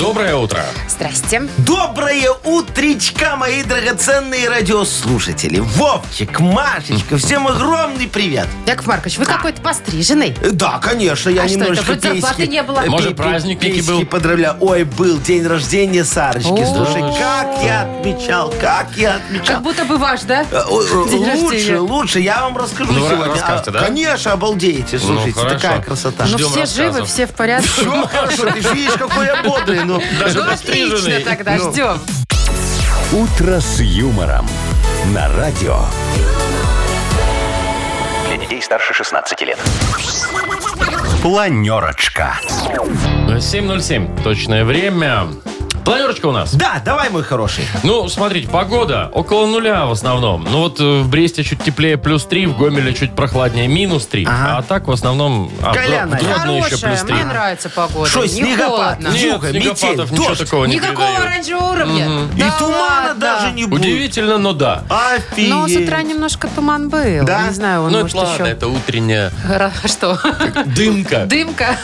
Доброе утро. Здрасте. Доброе утречка, мои драгоценные радиослушатели. Вовчик, Машечка, всем огромный привет. Яков Маркович, вы какой-то постриженный. Э, Да, конечно, я А что немножко это, вроде зарплаты пейски- не было? Может, праздник некий был? поздравляю. Ой, был день рождения Сарочки. О. Слушай, как я отмечал, как я отмечал. Как будто бы ваш, да? Э, о, э, День Лучше, рождения. лучше, я вам расскажу Ну, сегодня. расскажете, А, да? Конечно, обалдеете, слушайте, хорошо. такая красота. Ну, Ждем все живы, все в порядке. Все хорошо, ты же видишь, какой я бодрый. Ну, Даже Ну, отлично тогда, Ну. ждем. «Утро с юмором» на радио. Для детей старше 16 лет. Планерочка. 7.07. Точное время. Планерочка у нас. Да, давай, мой хороший. Ну, смотрите, погода около нуля в основном. Ну вот э, в Бресте чуть теплее плюс 3, в Гомеле чуть прохладнее минус 3. Ага. А так в основном... А, в Гродно еще плюс Хорошая, 3. мне нравится погода. Шо, не снегопад? холодно. Нет. Снегопадов метель, ничего дождь. такого не Никакого передают. оранжевого уровня. И Да тумана ладно. даже не будет. Удивительно, но да. Офигеть. Но с утра немножко туман был. Да? Не знаю, он ну может это ладно, еще... это утренняя Ра- Что? дымка. Дымка.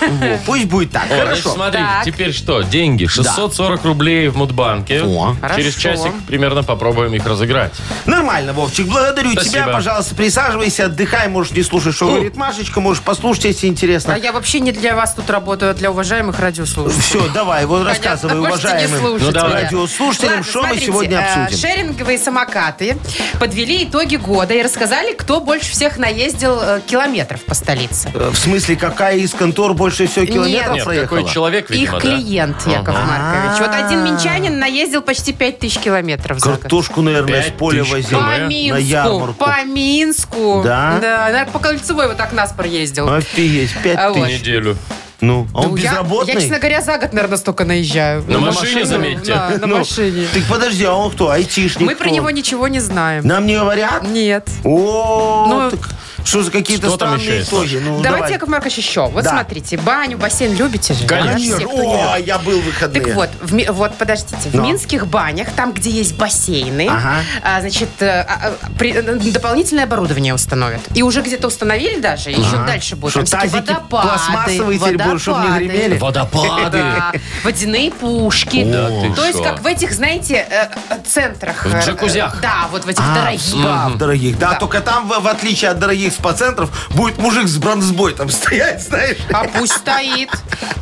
Пусть будет так, О, значит, хорошо. смотрите, Так. теперь что? Деньги. 640 рублей в Мудбанке. О. Через Хорошо. часик примерно попробуем их разыграть. Нормально, Вовчик, благодарю Спасибо. тебя. Пожалуйста, присаживайся, отдыхай. Можешь не слушать, что говорит Машечка. Можешь послушать, если А интересно. я вообще не для вас тут работаю, а для уважаемых радиослушателей. Все, давай, вот Понятно, рассказывай, можете не уважаемым слушать Ну, давай. меня. радиослушателям, Ладно, что мы смотрите, сегодня э, обсудим. Шеринговые самокаты подвели итоги года и рассказали, кто больше всех наездил э, километров по столице. Э, В смысле, какая из контор больше всего километров Нет, проехала? какой человек, видимо, Их да? клиент, Яков Маркович. Вот один А. минчанин наездил почти 5000 километров за год. Картошку, наверное, с Пять поля тысяч возил. По. На Минску, ярмарку. по Минску. Да? Да, наверное, по Кольцевой вот так нас проездил. Офигеть, пять А вот. тысяч. Неделю. Ну, а он Ну, я, безработный? я, честно говоря, за год, наверное, столько наезжаю. На машине, заметьте. Да, на Ну, машине. Так подожди, а он кто? Айтишник? Мы про кто? него ничего не знаем. Нам не говорят? Нет. О, Ну, так что за какие-то что там странные еще есть, итоги? Ну, Давайте, давай. Яков Маркович, еще. Вот Да. смотрите, баню, бассейн любите же? да? Конечно. Все, Конечно. кто не О, любит. я был в выходные. Так вот, в Ми- вот подождите, в Но. минских банях, там, где есть бассейны, Ага. а, значит, э, а, а, при- э, дополнительное оборудование установят. И уже где-то установили даже, еще дальше будет. Что, Там всякие тазики водопады, пластмассовые теперь будут, чтоб не водопады. гремели? Водопады. Да, водяные пушки. Да ты То есть, шо. как в этих, знаете, э, э, центрах. В э, джакузях. Да, вот в этих А, дорогих. Да, в дорогих. Да, только там, в, в отличие от дорогих спа-центров, будет мужик с бронзбой там стоять, знаешь. А пусть стоит.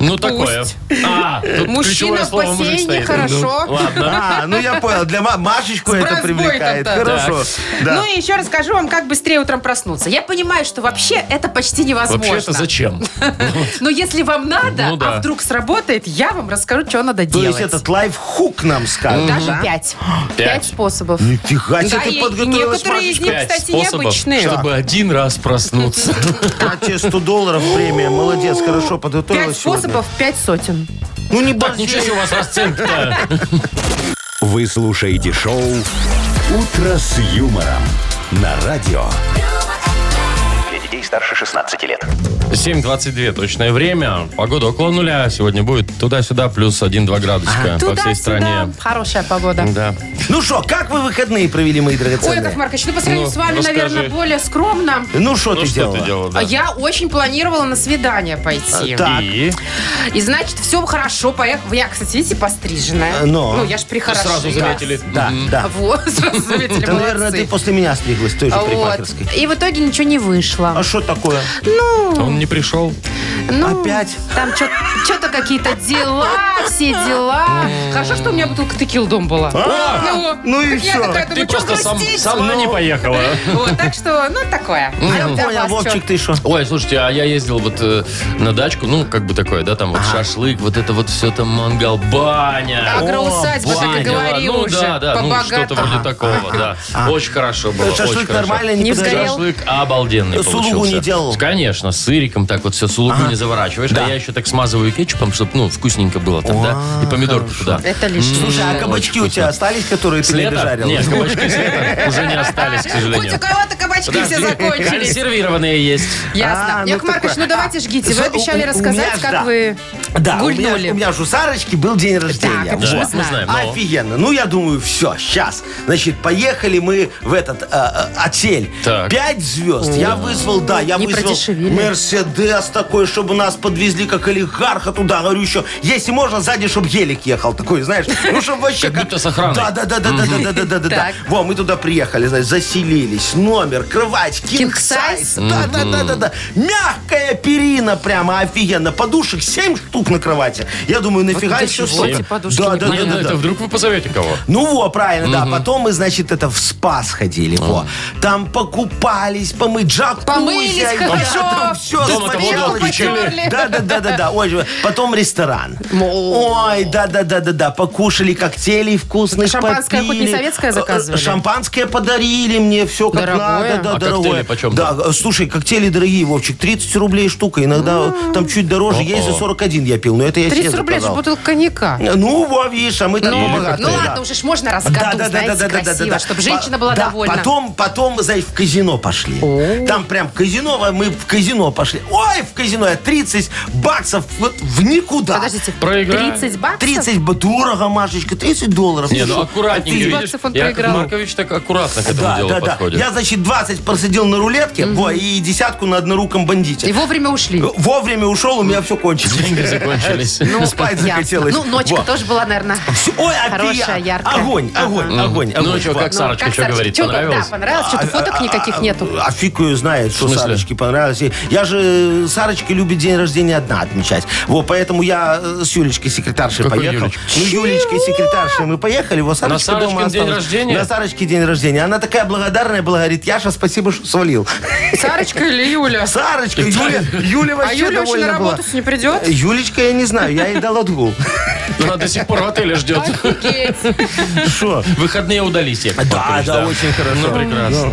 Ну, такое. А, тут Мужчина ключевое в слово мужик бассейне, стоит. хорошо. Ну, Ладно. А, ну я понял, для Ма- Машечку это бронзбой привлекает. там-то. Хорошо. Да. Ну и еще расскажу вам, как быстрее утром проснуться. Я понимаю, что вообще это почти невозможно. Вообще это зачем? Но если вам надо, Ну да. а вдруг сработает, я вам расскажу, что надо То делать. есть этот лайфхук нам скажет. Даже да? пять. Пять. Способов. Нифига себе Да, ты и- подготовилась, некоторые из них. Пять кстати, способов, необычные. чтобы один раз проснуться. А тебе 100 долларов премия. Молодец, хорошо подготовилась Пять сегодня. способов, пять сотен. Ну не Так, ничего себе у вас расценка-то. Вы слушаете шоу «Утро с юмором» на радио. Детей старше 16 лет. 7.22 точное время. Погода около нуля сегодня будет. Туда-сюда плюс 1-2 градусика по всей стране. Хорошая погода. Да. Ну что, как вы выходные провели, мои Ой, Яков драгоценные? Маркович, ну по сравнению Ну, с вами, расскажи. наверное, более скромно. Ну что Ну ты что делала? ты делал, да? А Я очень планировала на свидание пойти. Так. И? И значит, все хорошо. Поехала. Я, кстати, видите, постриженная. Э, но. Ну, я ж прихорошила. Сразу заметили. Да, да. Вот, сразу заметили, Это, наверное, молодцы. ты после меня стриглась, той же Вот. парикмахерской. И в итоге ничего не вышло. А что такое? Он не пришел. Ну, Опять? Там что-то какие-то дела, все дела. Хорошо, что у меня бутылка текил дом была. А, ну и так я всё. такая Ты думаю, просто сам, грустить? сама не поехала. Вот, так что, ну, такое. А Я у понял, вас чё? Вовчик, ты что? Ой, слушайте, а я ездил вот э, на дачку, ну, как бы такое, да, там вот шашлык, вот это вот все там мангал, баня. Агроусадьба, О, как ты Баня, говорил ну уже. да, да, ну что-то по-богатому. вроде такого, да. Очень хорошо было, очень Шашлык хорошо. нормально, не Не подождал? сгорел? Шашлык обалденный получился. Не делал? Конечно, с сыриком так вот все, сулугу не заворачиваешь. А я еще так смазываю кетчупом, чтобы, ну, вкусненько было там, да? И помидорку туда. Это лишнее. Слушай, а кабачки у тебя остались, которые С ты не дожарил? Нет, кабачки с лета уже не остались, к Хоть сожалению. у кого-то кабачки все закончились. Консервированные есть. Ясно. А, ну Яков Маркович, ну давайте жгите. Вы обещали рассказать, как да. вы Да, у меня, гульнули. у меня же у Сарочки был день рождения. это же Вот. мы знаем. знаем, но- Офигенно. Ну, я думаю, все, сейчас. Значит, поехали мы в этот э, э, отель. Так. Пять звезд. Я вызвал, да, я Не вызвал продешевили. Мерседес такой, чтобы нас подвезли как олигарха туда. Говорю еще, если можно, сзади, чтобы гелик ехал такой, знаешь. Ну, чтобы вообще... Как будто с охраной. Да, да, да, да, да, да, да, да, да, да. Так. Во, мы туда приехали, значит, заселились. Номер, кровать, King кинг size? сайз. Да, да, да, да, да. Мягкая перина прямо офигенно. Подушек 7 штук на кровати. Я думаю, нафига для еще чего столько? эти подушки Да, да, Не, да, да, это да. вдруг вы позовете кого? Ну во, правильно, да. Потом мы, значит, это в спа сходили. Во. Там покупались, помыть джакузи. Помылись а, хорошо. да, Там все, отключили. Да, да, да, да, да. Ой, потом ресторан. Ой, да, да, да, да, да. Покушали коктейлей вкусных. Шампанское хоть не попили. советское заказывали? Э, э, Шампанское подарили мне, все как Дорогое? надо. Да, А дорогое. коктейли почем Да, э, слушай, коктейли дорогие, Вовчик. 30 рублей штука. Иногда там чуть дороже. Есть за 41 я пил, но это я себе 30 рублей, это же заказал. бутылка коньяка. Ну, во, видишь, а мы так Ну, побогатые, ну ладно, уже ж можно году, знаете, красиво, чтобы женщина была довольна. Потом, потом, знаешь, в казино пошли. Там прям казино, а мы в казино пошли. Ой, в казино я 30 баксов вот в никуда. Подождите, Проиграли? 30 баксов? 30 б- дорого, Машечка, 30 долларов. Не, ну аккуратненько, 30 видишь, баксов он Яков проиграл. Маркович так аккуратно к этому Да, делу да, да. подходит. Я, значит, 20 просидел на рулетке, во, и десятку на одноруком бандите. И вовремя ушли. Вовремя ушел, у меня все кончилось. Деньги закончились. Ну, спать ясно. захотелось. Ну, ночка Во. тоже была, наверное, Всё, Ой, а хорошая, яркая. Огонь, огонь, огонь, Ну огонь. что, как Ну, Сарочка, что Сарочка? говорит? Чё, Понравилось? Да, понравилось. Что-то фоток никаких нету. А фиг ее знает, что смысле? Сарочке понравилось. И Я же Сарочка любит день рождения одна отмечать. Вот поэтому я э, с Юлечкой секретаршей Какой поехал. Юлечкой? Ну, Юлечкой секретаршей мы поехали. Вот Сарочка Сарочкин дома день осталась. рождения? На Сарочке день рождения. Она такая благодарная была, говорит, Яша, спасибо, что свалил. Сарочка или Юля? Сарочка, Юля, Юля А вообще Юля довольна на была. работу не придет? Юлечка, я не знаю, я ей дал отгул. Она до сих пор в отеле ждет. Офигеть. Что? Выходные удались, Яков Да, Маркович, да, очень хорошо. Ну, прекрасно.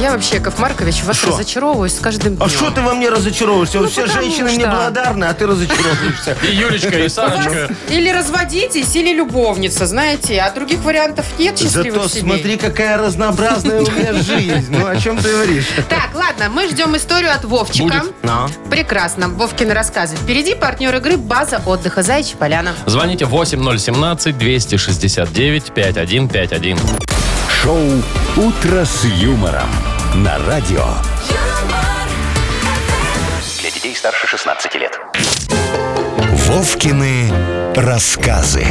Я вообще, Яков Маркович, вас Шо? разочаровываюсь с каждым днем. А что ты во мне разочаровываешься? Вот все потому женщины мне что. благодарны, а ты разочаровываешься. И Юлечка, и Сарочка. Или разводитесь, или любовница, знаете, а других вариантов нет счастливых Зато семей. смотри, какая разнообразная у меня жизнь. Ну, о чем ты говоришь? Так, ладно, мы ждем историю от Вовчика. Будет. Ну. Прекрасно. Вовкины рассказы. Впереди партнер игры «База отдыха Заячья Поляна». Звоните 8017-269-5151. Шоу «Утро с юмором» на радио. Для детей старше 16 лет. Вовкины рассказы.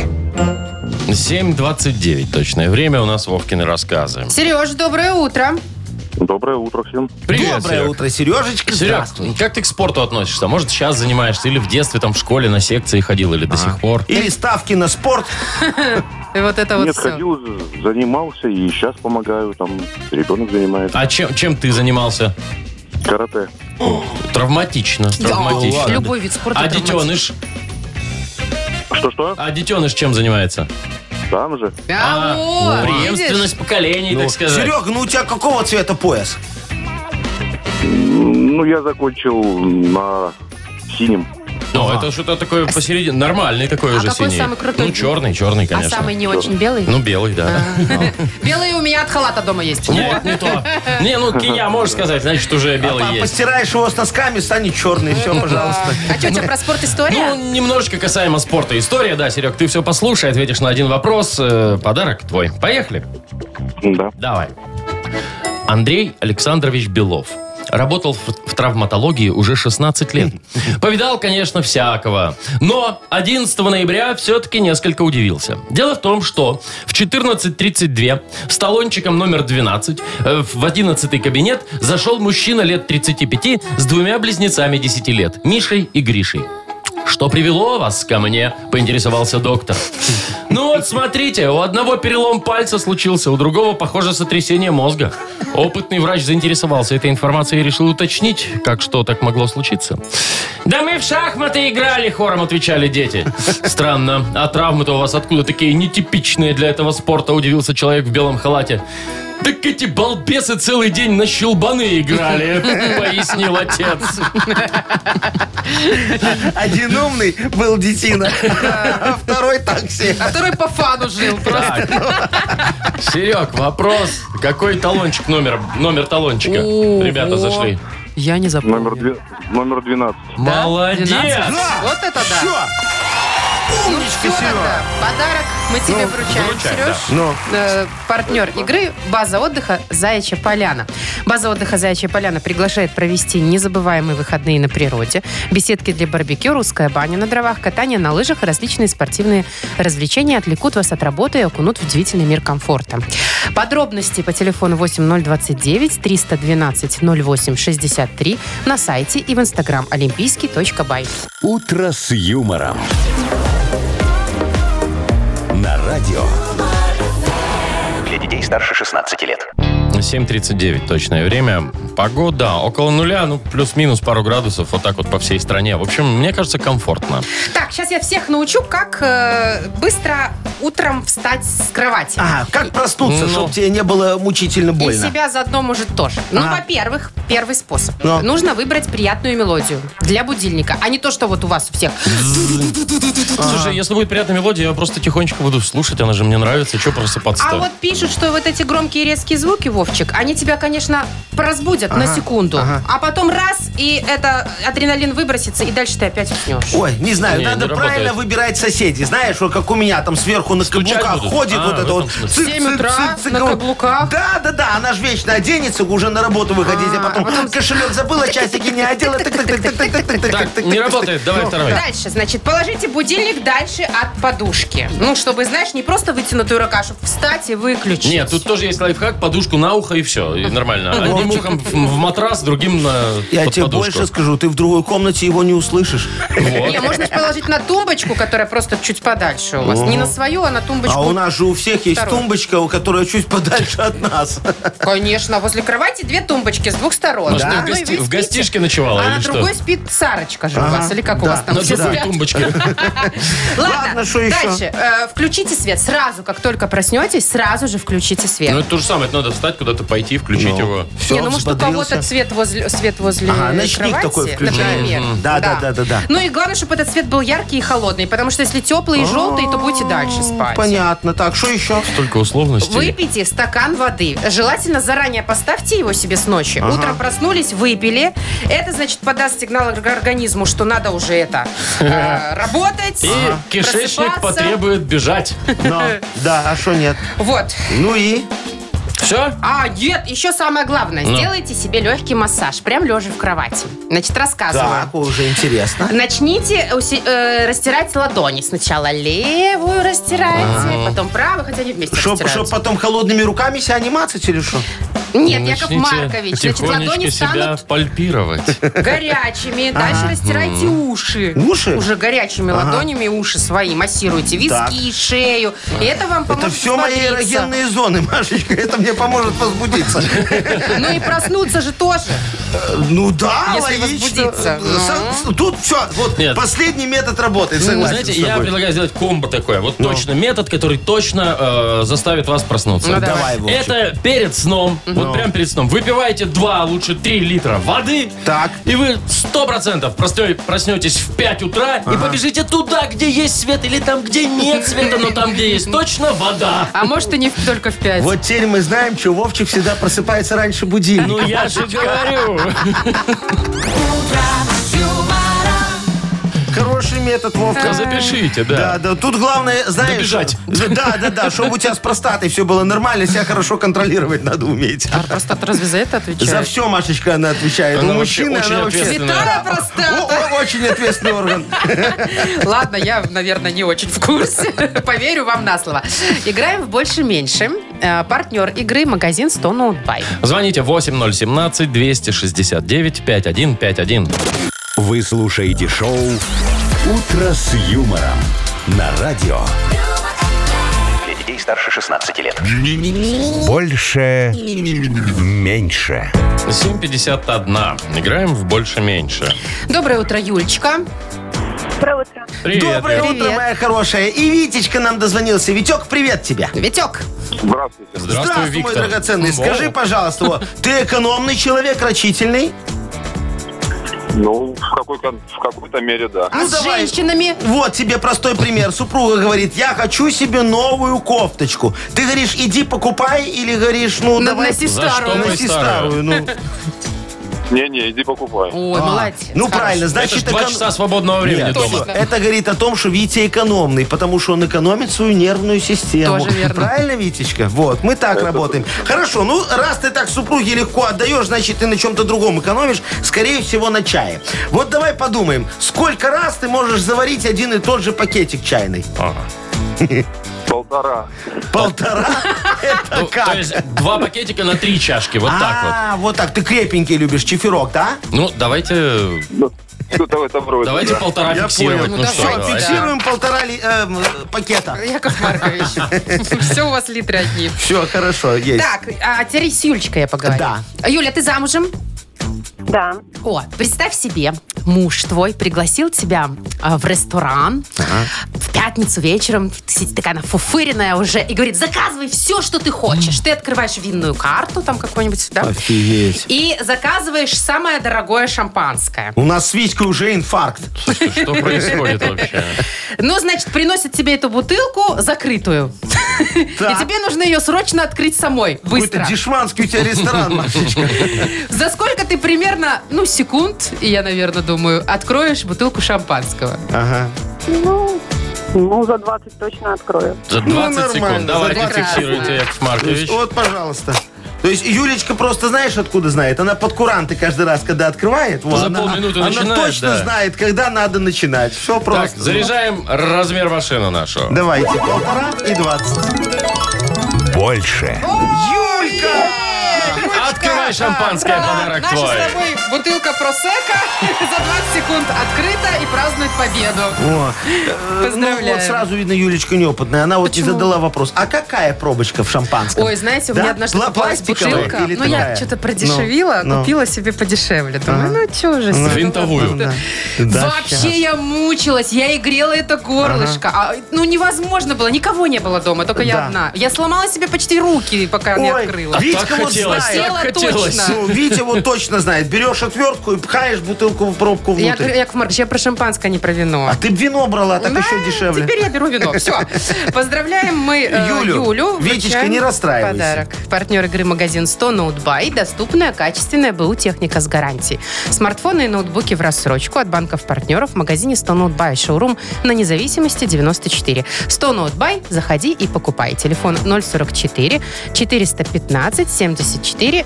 7.29 точное время у нас Вовкины рассказы. Сереж, доброе утро. Доброе утро всем. Привет, Доброе Серег. утро, Сережечка. Серег, Здравствуй. как ты к спорту относишься? Может, сейчас занимаешься? Или в детстве там в школе на секции ходил? Или до сих пор? Или ставки на спорт. И вот это вот Нет, все. ходил, занимался и сейчас помогаю. Там ребенок занимается. А чем, чем ты занимался? Карате. Травматично. Травматично. Любой вид спорта А травматичен. детеныш? Что-что? А детеныш чем занимается? Там же. А, А, вот, преемственность видишь? поколений, так сказать. Серег, ну у тебя какого цвета пояс? Ну, я закончил на синем. Ну, это что-то такое посередине. Нормальный такой А уже какой синий. самый крутой? Ну, черный, черный, А конечно. самый не очень белый? Ну, белый, да. Белый у меня от халата дома есть. Нет, не то. Не, ну, кия можешь сказать, значит, уже белый А есть. постираешь его с носками, станет черный. Все, пожалуйста. А что, у тебя про спорт история? Ну, немножечко касаемо спорта. История, да, Серег, ты все послушай, ответишь на один вопрос. э, Подарок твой. Поехали. Да. Давай. Андрей Александрович Белов. Работал в, в травматологии уже 16 лет. Повидал, конечно, всякого. Но 11 ноября все-таки несколько удивился. Дело в том, что в 14.32 с талончиком номер 12 э, в 11 кабинет зашел мужчина лет 35 с двумя близнецами 10 лет, Мишей и Гришей. «Что привело вас ко мне?» – поинтересовался доктор. «Ну вот, смотрите, у одного перелом пальца случился, у другого, похоже, сотрясение мозга». Опытный врач заинтересовался этой информацией и решил уточнить, как что так могло случиться. «Да мы в шахматы играли», – хором отвечали дети. «Странно, а травмы-то у вас откуда такие нетипичные для этого спорта?» – удивился человек в белом халате. Так эти балбесы целый день на щелбаны играли, пояснил отец. Один умный был детина, а второй такси. А второй по фану жил просто. Так. Серег, вопрос. Какой талончик номер? Номер талончика. Ребята зашли. Я не запомню. Номер, две- номер 12. Молодец. 12? Вот это да. Все. Ну Умничка, все Серега. тогда. Подарок мы тебе Ну, вручаем, вручай, Сереж. да. Ну. Э, партнер игры «База отдыха Заячья Поляна». База отдыха Заячья Поляна приглашает провести незабываемые выходные на природе, беседки для барбекю, русская баня на дровах, катание на лыжах и различные спортивные развлечения отвлекут вас от работы и окунут в удивительный мир комфорта. Подробности по телефону 8029 312 08 63 на сайте и в инстаграм олимпийский.бай. «Утро с юмором». На радио. Для детей старше 16 лет. 7.39 точное время. Погода около нуля, ну, плюс-минус пару градусов, вот так вот по всей стране. В общем, мне кажется, комфортно. Так, сейчас я всех научу, как э, быстро утром встать с кровати. Ага, как проснуться, Ну. чтобы тебе не было мучительно И больно? себя заодно может тоже. Ну, А. во-первых, первый способ. Ну. Нужно выбрать приятную мелодию для будильника, а не то, что вот у вас у всех. Слушай, если будет приятная мелодия, я просто тихонечко буду слушать, она же мне нравится. Что просыпаться-то? А вот пишут, что вот эти громкие резкие звуки, Вовчик, они тебя, конечно, поразбудят ага, на секунду, ага. а потом раз, и это адреналин выбросится, и дальше ты опять уснешь. Ой, не знаю, не, надо не правильно выбирать соседей. Знаешь, вот как у меня там сверху на Стучать каблуках будут. ходит а, вот это вот. Цик, 7 утра цик, цик, на каблуках? Да, да, да, она же вечно оденется, уже на работу выходить, а, а потом, потом кошелек забыла, часики не одела. Так, не работает, давай второй. Дальше, значит, положите будильник дальше от подушки. Ну, чтобы, знаешь, не просто вытянутую рука, встать и выключить. Нет, тут тоже есть лайфхак, подушку на ухо и все, и нормально. Одним ухом в, в матрас, другим на Я под тебе подушку. больше скажу, ты в другой комнате его не услышишь. Вот. Не, можно положить на тумбочку, которая просто чуть подальше у вас. Не на свою, а на тумбочку. А у нас же у всех есть Второй. тумбочка, у которой чуть подальше от нас. Конечно, возле кровати две тумбочки с двух сторон. Ну, что, Да. в, Ну, и гости- вы в гостишке ночевала А на что? другой спит Сарочка же у вас, или как у да. вас там На другой тумбочке. Ладно, что еще? Дальше. Э, включите свет. Сразу, как только проснетесь, сразу же включите свет. Ну, это то же самое, это надо встать куда-то, пойти, включить его. Все, не, ну может у кого-то свет возле, свет возле Ага, ночник кровати, такой включаем. например. Мгм. Да, да, да, да, да. Ну и главное, чтобы этот свет был яркий и холодный, потому что если теплый и желтый, то будете дальше спать. Понятно. Так, что еще? Только условностей. Выпейте стакан воды. Желательно заранее поставьте его себе с ночи. Утром проснулись, выпили. Это, значит, подаст сигнал организму, что надо уже это э, работать, И кишечник просыпаться. потребует бежать. Но, да, а что нет? Вот. Ну и? Все? А, нет, еще самое главное. Ну. Сделайте себе легкий массаж, прям лежа в кровати. Значит, рассказываю. Так, уже интересно. Начните уси- э, растирать ладони. Сначала левую растирайте, потом правую, хотя они вместе Чтоб, растираются. чтоб потом холодными руками себя не мацать или что? Нет, Яков Начните Маркович, значит, ладони тихонечко себя станут пальпировать. горячими. Дальше растирайте уши. Уши? Уже горячими ладонями уши свои массируйте. Виски, шею. И это вам поможет Это все мои взбодриться. эрогенные зоны, Машечка. Это мне поможет возбудиться. Ну и проснуться же тоже. Ну да, Если логично. возбудиться. Ну. Со- Тут все, вот Нет. последний метод работает, Ну, согласен знаете, с я тобой. предлагаю сделать комбо такое. Вот Ну. точно метод, который точно э, заставит вас проснуться. Ну, Давай, Вовчик. Это перед сном, вот прям перед сном, выпивайте 2, лучше 3 литра воды. Так. И вы 100% проснё- проснетесь в 5 утра и побежите туда, где есть свет, или там, где нет света, но там, где есть точно вода. А может и не в- только в пять. Вот теперь мы знаем, что Вовчик всегда просыпается раньше будильника. Ну я же говорю. Utra. метод, Вовка. Запишите, Да, да. да, тут главное, знаешь... Добежать. Да, да, да, чтобы у тебя с простатой все было нормально, себя хорошо контролировать надо уметь. А простата разве за это отвечает? За все, Машечка, она отвечает. Она У мужчины очень она вообще... ответственная. Святая простата. Очень ответственный орган. Ладно, я, наверное, не очень в курсе. Поверю вам на слово. Играем в больше-меньше. Э, Партнер игры магазин 100 ноутбай. Звоните 8017-269-5151. Вы слушаете шоу «Утро с юмором» на радио. Для детей старше 16 лет. Больше. Меньше. 751. Играем в больше-меньше. Доброе утро, Юлечка. Доброе утро. Привет. Доброе Вик. утро, Привет. моя хорошая. И Витечка нам дозвонился. Витек, привет тебе. Витек, Здравствуйте. Здравствуй, Здравствуй, мой Виктор. драгоценный. Скажи, пожалуйста, вот, ты экономный человек, рачительный? Ну, в какой-то, в какой-то мере, да. а с давай. женщинами? Вот тебе простой пример. Супруга говорит, я хочу себе новую кофточку. Ты говоришь, иди покупай, или говоришь, ну давай... носи За старую. Носи старую? старую, ну. Не-не, иди покупай. Ой, А, молодец. Ну, хороший. правильно, Это ж значит... два эконом- часа свободного времени Нет, дома. Это говорит о том, что Витя экономный, потому что он экономит свою нервную систему. Тоже верно. Правильно, Витечка? Вот, мы так работаем. Хорошо, ну, раз ты так супруге легко отдаешь, значит, ты на чем-то другом экономишь, скорее всего, на чае. Вот давай подумаем, сколько раз ты можешь заварить один и тот же пакетик чайный? Ага. Полтора. Полтора? Это Ну, как? То есть два пакетика на три чашки. Вот так вот. А, вот так. Ты крепенький любишь, чефирок, да? Ну, давайте, Ну, роде. давайте да. полтора Я фиксировать. понял. Ну Ну, что, давайте. давайте. Фиксируем полтора ли- эм, пакета. Яков Маркович, все у вас литры одни. Все, хорошо, есть. Так, а теперь с Юлечкой я поговорю. Да. Юля, ты замужем? Да. О, представь себе, муж твой пригласил тебя а, в ресторан в пятницу вечером, ты сидишь такая нафуфыренная уже, и говорит, заказывай все, что ты хочешь. Ты открываешь винную карту там какую-нибудь, да? Офигеть. И заказываешь самое дорогое шампанское. У нас с Витькой уже инфаркт. Что происходит вообще? Ну, значит, приносят тебе эту бутылку закрытую. И Так. тебе нужно ее срочно открыть самой, быстро. Какой-то дешманский у тебя ресторан, Машечка. За сколько ты примерно, ну, секунд, и я, наверное, думаю, откроешь бутылку шампанского? Ага. Ну, ну, за 20 точно открою. За 20 нормально, секунд. за Давайте 20. фиксируйте, Яков Маркович. вот, пожалуйста. То есть Юлечка просто знаешь, откуда знает? Она под куранты каждый раз, когда открывает. вот, За она, полминуты она начинает, точно да. знает, когда надо начинать. Все Так, просто. заряжаем размер машины нашу. Давайте, полтора и двадцать. Больше. Юлька! Открывай шампанское, подарок Наша твой. с тобой бутылка просека за 20 секунд открыта и празднует победу. О, э, Поздравляем. Ну, вот сразу видно, Юлечка неопытная. Она вот Почему? не задала вопрос. А какая пробочка в шампанском? Ой, знаете, у Да? меня однажды Пла- попалась пластиковая бутылка. или Ну, я такая? что-то продешевила, Ну, ну. купила себе подешевле. Думаю, ну, что же. Ну, винтовую. ладно. Да. Да, Вообще щас. я мучилась, я и грела это горлышко. А, ну, невозможно было, никого не было дома, только я Да. одна. Я сломала себе почти руки, пока не Ой, открыла. Витька Так вот хотелось, знает. Села так хотелось. точно. Ну, Витя вот точно знает. Берешь отвертку и пхаешь бутылку в пробку Я, внутрь. Яков Маркович, я про шампанское, а не про вино. А ты б вино брала, так Да, еще дешевле. Теперь я беру вино. Все. Поздравляем мы э, Юлю. Юлю. Витечка, Вручаем не расстраивайся. Подарок. Партнер игры магазин 100 ноутбай. Доступная, качественная БУ техника с гарантией. Смартфоны и ноутбуки в рассрочку от банков-партнеров в магазине 100 ноутбай. Шоурум на независимости 94. 100 ноутбай. Заходи и покупай. Телефон 044 415 74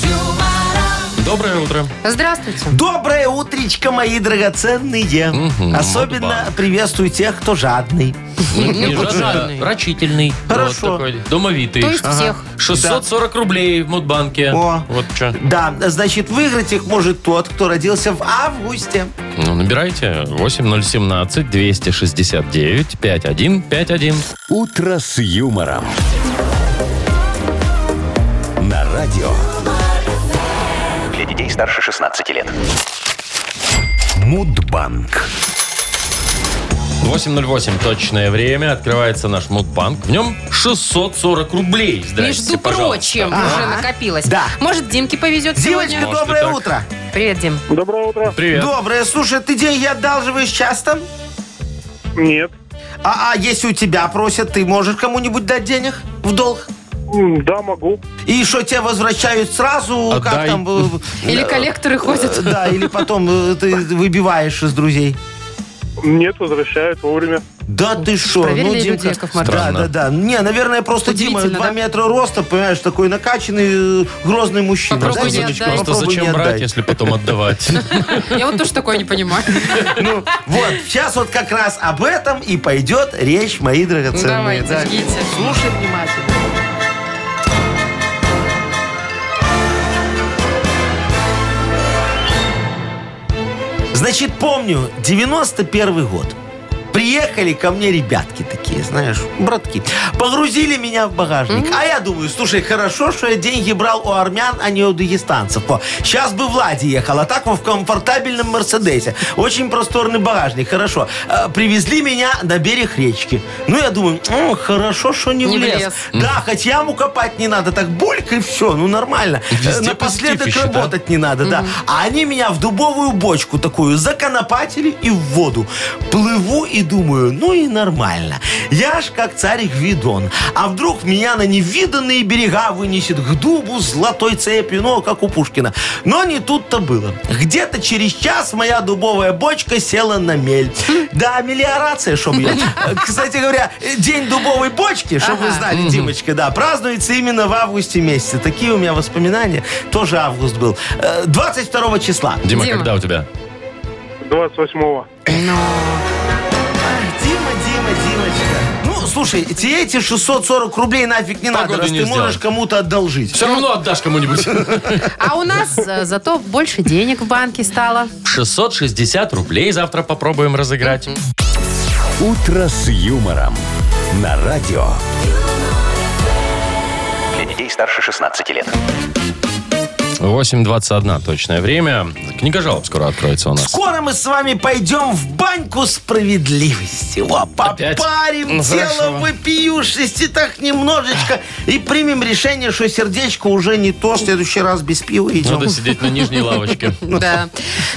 Доброе утро. Здравствуйте. Доброе утречко, мои драгоценные. Мгм, Особенно приветствую тех, кто жадный. Не, жадный, жадный. а рачительный. Хорошо. Вот такой, домовитый. То есть всех. 640 рублей в Мудбанке. О. Вот что. Да, значит, выиграть их может тот, кто родился в августе. Ну, набирайте 8017 269 5151. Утро с юмором. На радио Для детей старше 16 лет. Мудбанк. 8.08 точное время. Открывается наш Мудбанк. В нем 640 рублей. Здрасте, Между пожалуйста. прочим, Ага. уже накопилось. Да. Может, Димке повезет Девочка, сегодня? Может, и доброе так. утро. Привет, Дим. Доброе утро. Привет. Доброе. Слушай, ты деньги одалживаешь часто? Нет. А, а если у тебя просят, ты можешь кому-нибудь дать денег в долг? Да, могу. И что, тебе возвращают сразу? Как Отдай. там? э, Или э, коллекторы ходят. э, Да, или потом э, ты выбиваешь из друзей. Нет, возвращают вовремя. Да ты что? Проверили люди, Димка, Яков Маркович? Да, да, да. Не, наверное, просто Дима Удивительно, 2 да? метра роста, понимаешь, такой накачанный, э, грозный мужчина. Попробуй Да, не отдай. Просто Попробуй зачем не брать, отдай. если потом отдавать? Я вот тоже такое не понимаю. Ну, вот, сейчас вот как раз об этом и пойдет речь, мои драгоценные. Давайте, Да. жгите. Слушай внимательно. Значит, помню, 91 год. Приехали ко мне ребятки такие, знаешь, братки. Погрузили меня в багажник. А я думаю, слушай, хорошо, что я деньги брал у армян, а не у дагестанцев. Во, сейчас бы Влади ехал, а так во в комфортабельном Мерседесе. Очень просторный багажник, хорошо. Э, привезли меня на берег речки. Ну, я думаю, «М, хорошо, что не, Не в в лес. лес. Да, хоть яму копать не надо, так бульк и все, ну нормально. Везде Э, Напоследок позитив ищет, а? работать не надо, да. А они меня в дубовую бочку такую законопатили и в воду. Плыву и думаю, ну и нормально. Я ж как царь Гвидон. А вдруг меня на невиданные берега вынесет к дубу с золотой цепью, ну, как у Пушкина. Но не тут-то было. Где-то через час моя дубовая бочка села на мель. Да, мелиорация, чтобы я... Э, Кстати говоря, э, день дубовой бочки, чтобы вы знали, Димочка, да, празднуется именно в августе месяце. Такие у меня воспоминания. Тоже август был. Э, 22 числа. Дима, Дима. когда у тебя? 28-го. Дима, слушай, тебе эти 640 рублей нафиг не надо, раз не ты можешь сделать. кому-то одолжить. Все равно отдашь кому-нибудь. А у нас э, зато больше денег в банке стало. 660 рублей завтра попробуем разыграть. «Утро с юмором» на радио. Для детей старше 16 лет. 8.21 точное время. Книга жалоб скоро откроется у нас. Скоро мы с вами пойдем в баньку справедливости. Во, Опять? попарим Ну, тело вопиюшести так немножечко и примем решение, что сердечко уже не то. В следующий раз без пива идем. Надо сидеть на нижней лавочке. Да.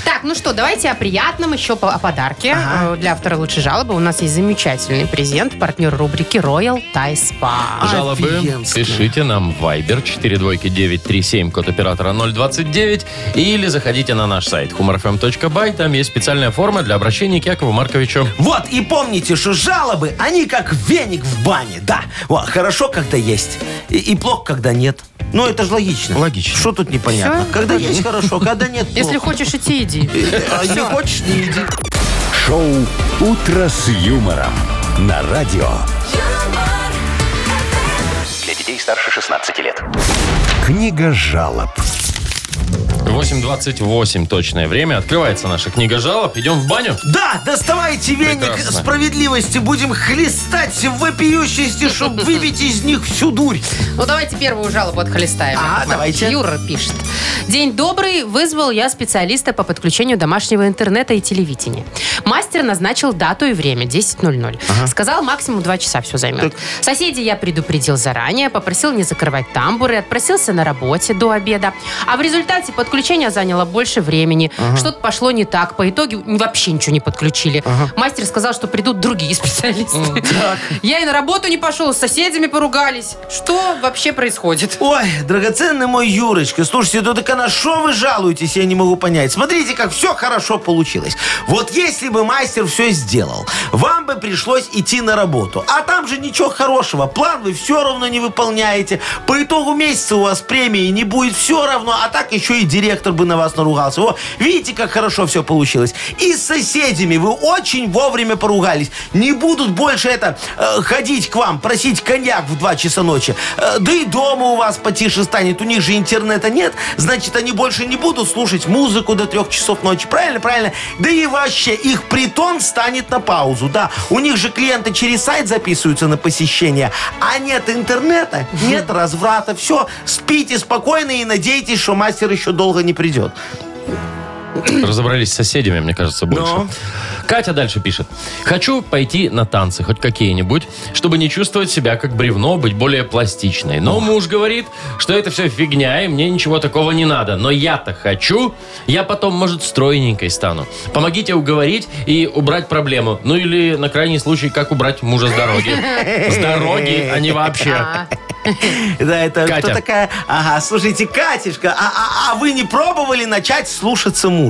Так, ну что, давайте о приятном, еще о подарке. Э, Для автора лучшей жалобы у нас есть замечательный презент, партнер рубрики Royal Thai Spa. Жалобы пишите нам в Viber 42937, код оператора 029, или заходите на наш сайт humorfm.by. Там есть специальная форма для обращения к Якову Марковичу. Вот, и помните, что жалобы, они как веник в бане, да. Вот, хорошо, когда есть, и, и плохо, когда нет. Ну, это же логично. Логично. Что тут непонятно? Всё? Когда есть хорошо, когда нет Если плохо. хочешь идти, иди. А не хочешь, не иди. Шоу «Утро с юмором» на радио. Для детей старше 16 лет. Книга жалоб. 8.28 точное время. Открывается наша книга жалоб. Идем в баню. Да, доставайте веник Прекрасно. справедливости. Будем хлестать вопиющести, чтобы выбить из них всю дурь. Ну, давайте первую жалобу отхлестаем. А, давайте. Юра пишет. День добрый. Вызвал я специалиста по подключению домашнего интернета и телевидения. Мастер назначил дату и время 10.00. Сказал, максимум 2 часа все займет. Соседей я предупредил заранее, попросил не закрывать тамбуры, отпросился на работе до обеда. А в результате подключение заняло больше времени. Что-то пошло не так. По итогу вообще ничего не подключили. Мастер сказал, что придут другие специалисты. Я и на работу не пошел, с соседями поругались. Что вообще происходит? Ой, драгоценный мой Юрочка, слушайте, ну так а на что вы жалуетесь, я не могу понять. Смотрите, как все хорошо получилось. Вот если бы мастер все сделал, вам бы пришлось идти на работу. А там же ничего хорошего. План вы все равно не выполняете. По итогу месяца у вас премии не будет все равно, а так еще и директор бы на вас наругался. О, видите, как хорошо все получилось. И с соседями вы очень вовремя поругались. Не будут больше это э, ходить к вам, просить коньяк в 2 часа ночи. Э, да и дома у вас потише станет. У них же интернета нет. Значит, они больше не будут слушать музыку до 3 часов ночи. Правильно, правильно. Да и вообще, их притон станет на паузу. Да, у них же клиенты через сайт записываются на посещение. А нет интернета, нет разврата. Все, спите спокойно и надейтесь, что мастер еще долго не придет. Разобрались с соседями, мне кажется, больше. Ну? Катя дальше пишет. Хочу пойти на танцы, хоть какие-нибудь, чтобы не чувствовать себя как бревно, быть более пластичной. Но муж говорит, что это все фигня, и мне ничего такого не надо. Но я-то хочу. Я потом, может, стройненькой стану. Помогите уговорить и убрать проблему. Ну или, на крайний случай, как убрать мужа с дороги. С дороги, а не вообще. А, Да, это Катя. кто такая? Ага, слушайте, Катюшка, а, а- а вы не пробовали начать слушаться мужа?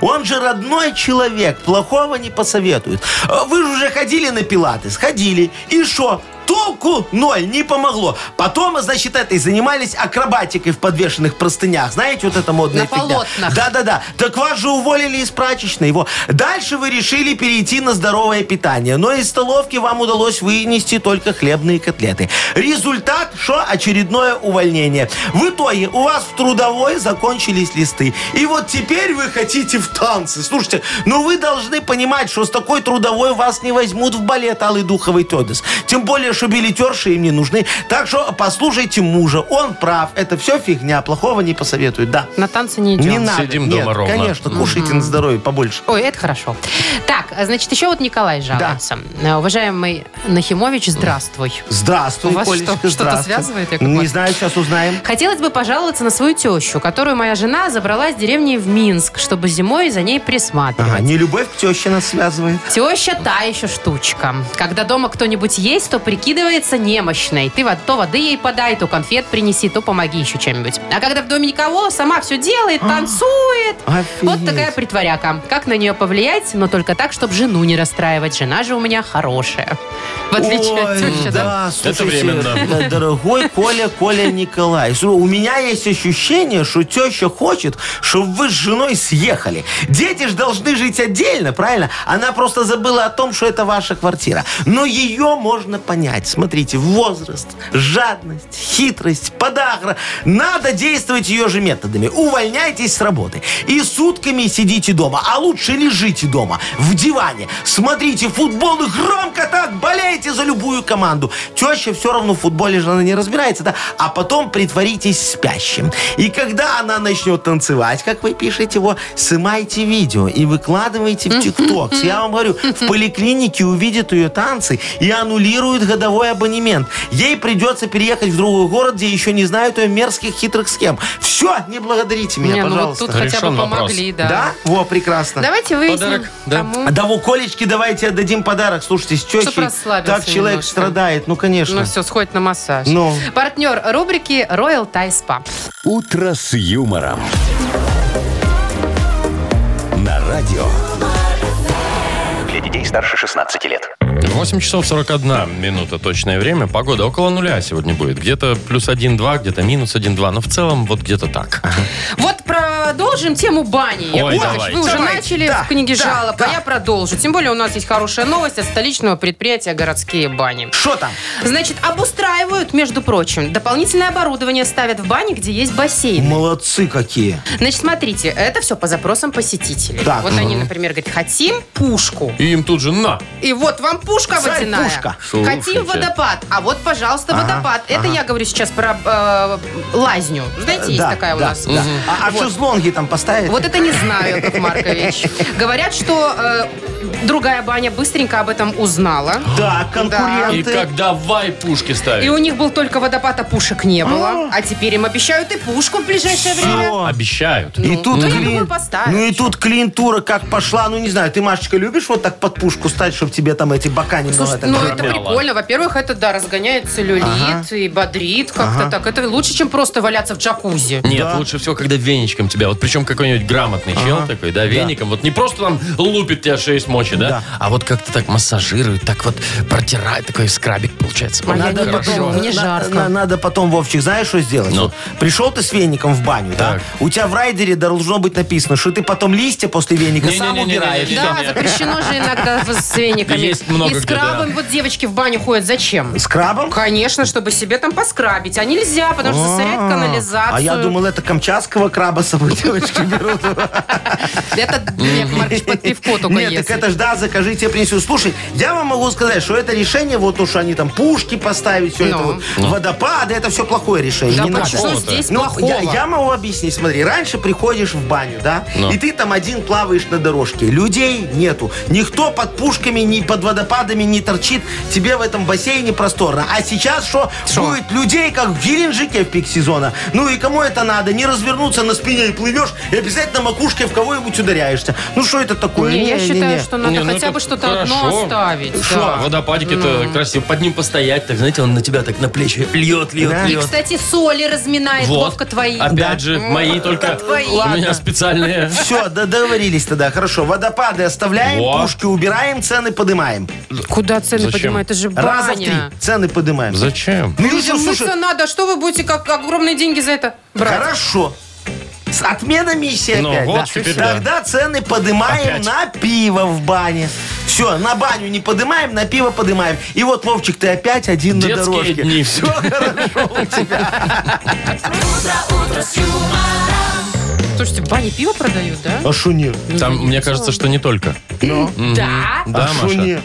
Он же родной человек, плохого не посоветует. Вы же уже ходили на пилатес, ходили. И что? Толку ноль, не помогло. Потом, значит, этой занимались акробатикой в подвешенных простынях. Знаете, вот это модная На фигня. полотнах. Да-да-да. Так вас же уволили из прачечной. Его. Дальше вы решили перейти на здоровое питание. Но из столовки вам удалось вынести только хлебные котлеты. Результат, что очередное увольнение. В итоге у вас в трудовой закончились листы. И вот теперь вы хотите в танцы. Слушайте, ну вы должны понимать, что с такой трудовой вас не возьмут в балет Алый Духовый Тодес. Тем более, что билетерши им не нужны. Так что послушайте мужа. Он прав. Это все фигня. Плохого не посоветует. Да. На танцы не идем. Не надо. Сидим Нет, дома ровно. Конечно, кушайте на здоровье побольше. Ой, это хорошо. Так, значит, еще вот Николай жалуется. Э, Уважаемый Нахимович, здравствуй. Здравствуй, У вас Колечка, что, что-то связывает, Яков Не знаю, сейчас узнаем. Хотелось бы пожаловаться на свою тещу, которую моя жена забрала с деревни в Минск, чтобы зимой за ней присматривать. Ага, не любовь к теще нас связывает. Теща та еще штучка. Когда дома кто-нибудь есть, то прикидывается немощной. Ты вот то воды ей подай, то конфет принеси, то помоги еще чем-нибудь. А когда в доме никого, сама все делает, танцует. Офигеть. Вот такая притворяка. Как на нее повлиять? Но только так, чтобы жену не расстраивать. Жена же у меня хорошая. В отличие от Ой, тещи, да? да, слушайте, временно. дорогой Коля, Коля Николай, у меня есть ощущение, что теща хочет, чтобы вы с женой съехали. Дети же должны жить отдельно, правильно? Она просто забыла о том, что это ваша квартира. Но ее можно понять. Смотрите, возраст, жадность, хитрость, подагра. Надо действовать ее же методами. Увольняйтесь с работы. И сутками сидите дома. А лучше лежите дома, в диване. Смотрите футбол и громко так болеете за любую команду. Теща все равно в футболе же она не разбирается, да? А потом притворитесь спящим. И когда она начнет танцевать, как вы пишете его, снимайте видео и выкладывайте в ТикТок. Я вам говорю, в поликлинике увидят ее танцы и аннулируют годовой абонемент. Ей придется переехать в другой город, где еще не знают ее мерзких хитрых схем. Все, не благодарите меня, Не, ну вот пожалуйста. тут хотя бы Решен вопрос. помогли, да. Да? Во, прекрасно. Давайте выясним, Подарок, да. кому. А Да, во, Колечке, давайте отдадим подарок. Слушайте, с тещей так человек немножко. страдает. Ну, конечно. Ну все, сходит на массаж. Ну. Партнер рубрики Royal Thai Spa. «Утро с юмором». На радио. Для детей старше 16 лет. 8 часов 41 минута точное время. Погода около нуля сегодня будет. Где-то плюс 1-2, где-то минус 1-2. Но в целом вот где-то так. Вот продолжим тему бани. Ой, Маркович, давайте. Вы уже Давайте, начали да, в книге да, жалоб, да. а я продолжу. Тем более у нас есть хорошая новость от столичного предприятия «Городские бани». Что там? Значит, обустраивают, между прочим, дополнительное оборудование ставят в бане, где есть бассейн. Молодцы какие. Значит, смотрите, это все по запросам посетителей. Так. Вот они, например, говорят, хотим пушку. И им тут же на. И вот вам пушка Царь водяная. пушка. Слушайте. Хотим водопад. А вот, пожалуйста, Ага, водопад. Это я говорю сейчас про э, лазню. Знаете, есть да, такая у да, нас. да. А, а шезлонги там поставить? Вот это не знаю, Яков Маркович. Говорят, что э, другая баня быстренько об этом узнала. Да, И конкуренты. как давай пушки И ставить. у них был только водопад, а пушек не было. А теперь им обещают и пушку в ближайшее время. Всё. Обещают. И Ну, тут ну, я клин- думаю, поставят. Ну и тут клиентура как пошла. Ну не знаю, ты, Машечка, любишь вот так под пушку стать, чтобы тебе там эти немного Слушай, так ну это прикольно. Во-первых, это, да, разгоняет целлюлит Ага. и бодрит как-то так. Это лучше, чем просто валяться в джакузи. Нет, Да. лучше всего, когда веничком тебя, вот причем какой-нибудь грамотный чел такой, да, веником, вот не просто там лупит тебя шесть мочи, да, Да. а вот как-то так массажирует, так вот протирает, такой скрабик получается. А не хорошо. люблю. Мне На- жарко. на- надо потом, Вовчик, знаешь, что сделать? Ну. Вот пришел ты с веником в баню, да? Так. У тебя в райдере должно быть написано, что ты потом листья после веника сам Не-не-не-не-не-не. убираешь. Да, запрещено же иногда с вениками. Есть много И с где, крабом вот девочки в баню ходят. Зачем? С крабом? Конечно, чтобы себе там поскрабить. А нельзя, потому что засоряет канализацию. А я думал, это камчатского краба с собой девочки берут. Это, Яков Маркович, под пивко только Нет, так это ж да, закажи, тебе принесут. Слушай, я вам могу сказать, что это решение, вот что они там пушки поставить, все это Ну. вот, водопады, это все плохое решение. Да не надо. Какого-то. здесь Ну, плохого? я, могу объяснить. Смотри, раньше приходишь в баню, да, Ну. и ты там один плаваешь на дорожке. Людей нету. Никто под пушками, ни под водопадами не торчит. Тебе в этом бассейне просторно. А сейчас что? Будет людей, как в Геленджике в пик сезона. Ну и кому это надо? Не развернуться на спине и плывешь, и обязательно макушкой в кого-нибудь ударяешься. Ну что это такое? Не, я считаю, Не-не-не. что надо Не, ну хотя это бы что-то одно хорошо. оставить. Шо, да. в водопадике-то красиво. Под ним постоять, так, знаете, он на тебя так на плечи льет, льет, Да. И, льет. кстати, соли разминает Вот. Вовка твои. Опять же, мои только твои. у меня Ладно. специальные. Все, договорились тогда. Хорошо, водопады оставляем, Во. пушки убираем, цены поднимаем. Куда цены Зачем? поднимают? Это же Раза в три баня. цены поднимаем. Зачем? Ну, Людям мыться слушай, надо, а что вы будете как огромные деньги за это брать? Хорошо. С отмена миссии Ну, опять. вот да. теперь да. Тогда цены поднимаем Опять. на пиво в бане. Все, на баню не поднимаем, на пиво поднимаем. И вот, Вовчик, ты опять один на Детские дорожке. дни. Все хорошо у тебя. Слушайте, в бане пиво продают, да? А шо нет? Там, мне кажется, что не только. Мгм. Да? Да, а шо Маша? нет?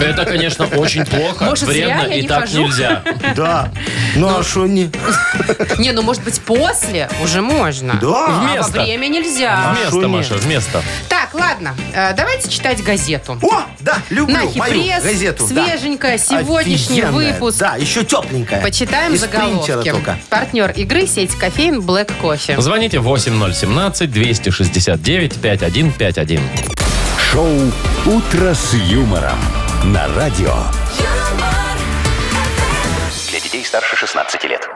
Это, конечно, очень плохо, Может, зря вредно я и не так хожу? нельзя. Да. Ну, а шо не? Не, ну может быть после уже можно. Да. А во Вместо. время нельзя. шо Вместо, нет? Маша, вместо. Так, ладно, э, давайте читать газету. О, да, люблю Нахи мою пресс, газету. да. свеженькая, сегодняшний Офигенная. выпуск. Да, еще тепленькая. Почитаем Из принтера заголовки. только. Партнер игры сеть кофеин Black Coffee. Звоните 8017-269-5151. Шоу «Утро с юмором» на радио. Для детей старше 16 лет.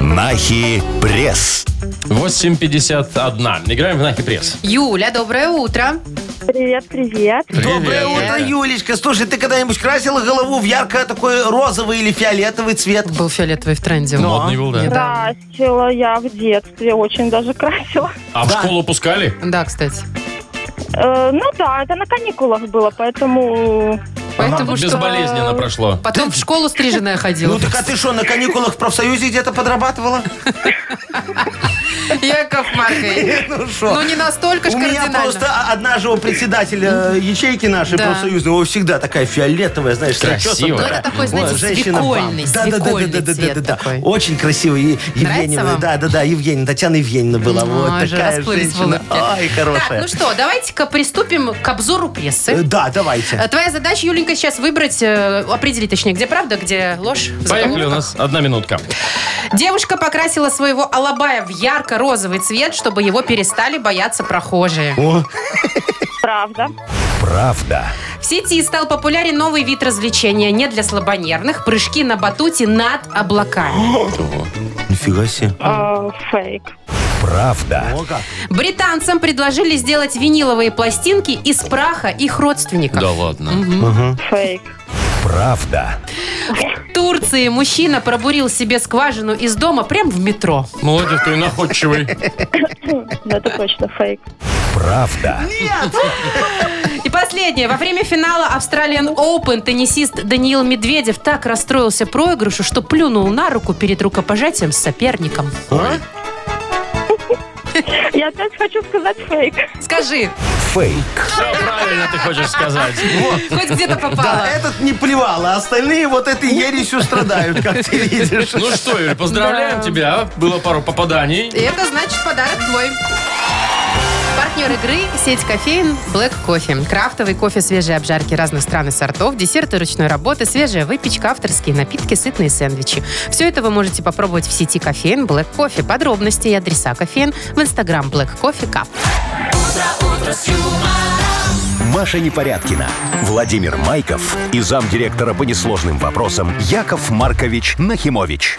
Нахи пресс. 8.51. Играем в Нахи Пресс. Юля, доброе утро. Привет, привет. Доброе Привет. утро, Юлечка. Слушай, ты когда-нибудь красила голову в ярко такой розовый или фиолетовый цвет? Был фиолетовый в тренде. Ну, Модный был, да. Красила я в детстве, очень даже красила. А в Да. школу пускали? Да, кстати. Э, ну да, это на каникулах было, поэтому... Поэтому что Безболезненно прошло. потом в школу стриженная ходила. Ну так а ты что, на каникулах в профсоюзе где-то подрабатывала? Яков Маркович. Ну что? Ну не настолько ж У меня просто одна же у председателя ячейки нашей Да. профсоюзной, его всегда такая фиолетовая, знаешь, Красивая. Ну, это такой, знаете, Ой, женщина свекольный, бам. Да-да-да-да-да-да-да-да. свекольный цвет такой. Очень красивый. Евгеньевна, да, да, да, Евгеньевна, Татьяна Евгеньевна была. Вот такая женщина. Так, хорошая. ну что, давайте-ка приступим к обзору прессы. Да, давайте. Твоя задача, Юленька, сейчас выбрать, э, определить, точнее, где правда, где ложь. в Поехали, у нас одна минутка. Девушка покрасила своего алабая в ярко-розовый цвет, чтобы его перестали бояться прохожие. О, Правда. Правда. В сети стал популярен новый вид развлечения не для слабонервных – прыжки на батуте над облаками. нифига себе. Э, фейк. Правда. Британцам предложили сделать виниловые пластинки из праха их родственников. Да ладно. Фейк. Правда. В Турции мужчина пробурил себе скважину из дома прямо в метро. Молодец, ты находчивый. Да, это точно фейк. Правда. И последнее. Во время финала Australian Open теннисист Даниил Медведев так расстроился проигрышу, что плюнул на руку перед рукопожатием с соперником. Я опять хочу сказать фейк. Скажи, Фейк. Все правильно ты хочешь сказать. хоть где-то попало. Да, этот не плевал, а остальные вот этой ересью страдают, как ты видишь. Ну что, Юль, поздравляем тебя. Было пару попаданий. И это значит подарок твой. Партнер игры – сеть кофеин Black Coffee. Крафтовый кофе свежей обжарки разных стран и сортов, десерты ручной работы, свежая выпечка, авторские напитки, сытные сэндвичи. Все это вы можете попробовать в сети кофеин Black Coffee. Подробности и адреса кофеин в инстаграм Black Coffee Cup. Маша Непорядкина, Владимир Майков и замдиректора по несложным вопросам Яков Маркович Нахимович.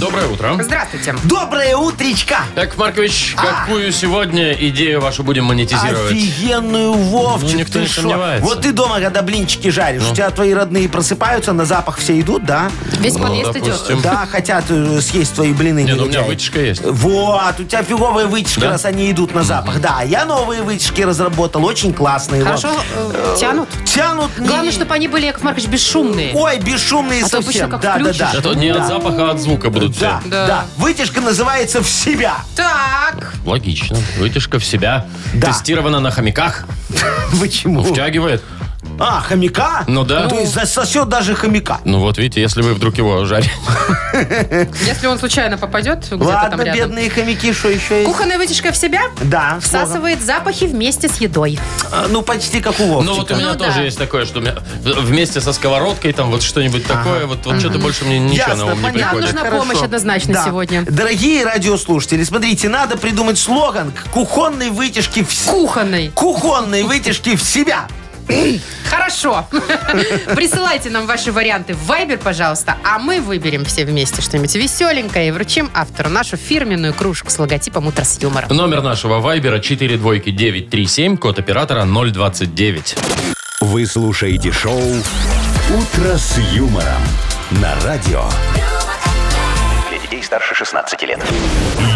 Доброе утро. Здравствуйте. Доброе утречка! Яков Маркович, какую сегодня идею вашу будем монетизировать? Офигенную, Вовчик, Ну, никто ты не шо? сомневается. Ну. Вот ты дома, когда блинчики жаришь, у тебя твои родные просыпаются, на запах все идут, да? Весь Ну, подъезд идет. допустим. Да, хотят э, съесть твои блины. Не, ну у меня негодяи. вытяжка есть. Вот, у тебя фиговые вытяжки, Да? раз они идут на запах. Да, я новые вытяжки разработал, очень классные. вот. Хорошо э, тянут? Тянут. не- Главное, чтобы они были, Яков Маркович, бесшумные. Ой, бесшумные А то обычно совсем. как Да, да, включишь. да. Это не от запаха, а от звука будут Да, все. Да. да, Вытяжка называется «В себя». Так. Логично. Вытяжка в себя. Да. Тестирована на хомяках. Почему? Втягивает. А, хомяка? Ну да. То есть засосет даже хомяка. Ну вот видите, если вы вдруг его жарите. Если он случайно попадет где-то там Ладно, рядом. бедные хомяки, что еще есть? Кухонная вытяжка в себя Да, всасывает запахи вместе с едой. А, Ну, почти как у Вовчика. Ну вот у меня Ну тоже да. есть такое, что у меня вместе со сковородкой там вот что-нибудь такое, вот, вот что-то больше мне ничего на ум не понятно. приходит. Нужна Хорошо. помощь однозначно Да. сегодня. Дорогие радиослушатели, смотрите, надо придумать слоган к кухонной вытяжке в... с- Кухонной. Кухонной вытяжки в себя. Хорошо. Присылайте нам ваши варианты в Viber, пожалуйста, а мы выберем все вместе что-нибудь веселенькое и вручим автору нашу фирменную кружку с логотипом «Утро с юмором». Номер нашего вайбера 42937, код оператора 029. Вы слушаете шоу «Утро с юмором» на радио. Старше 16 лет.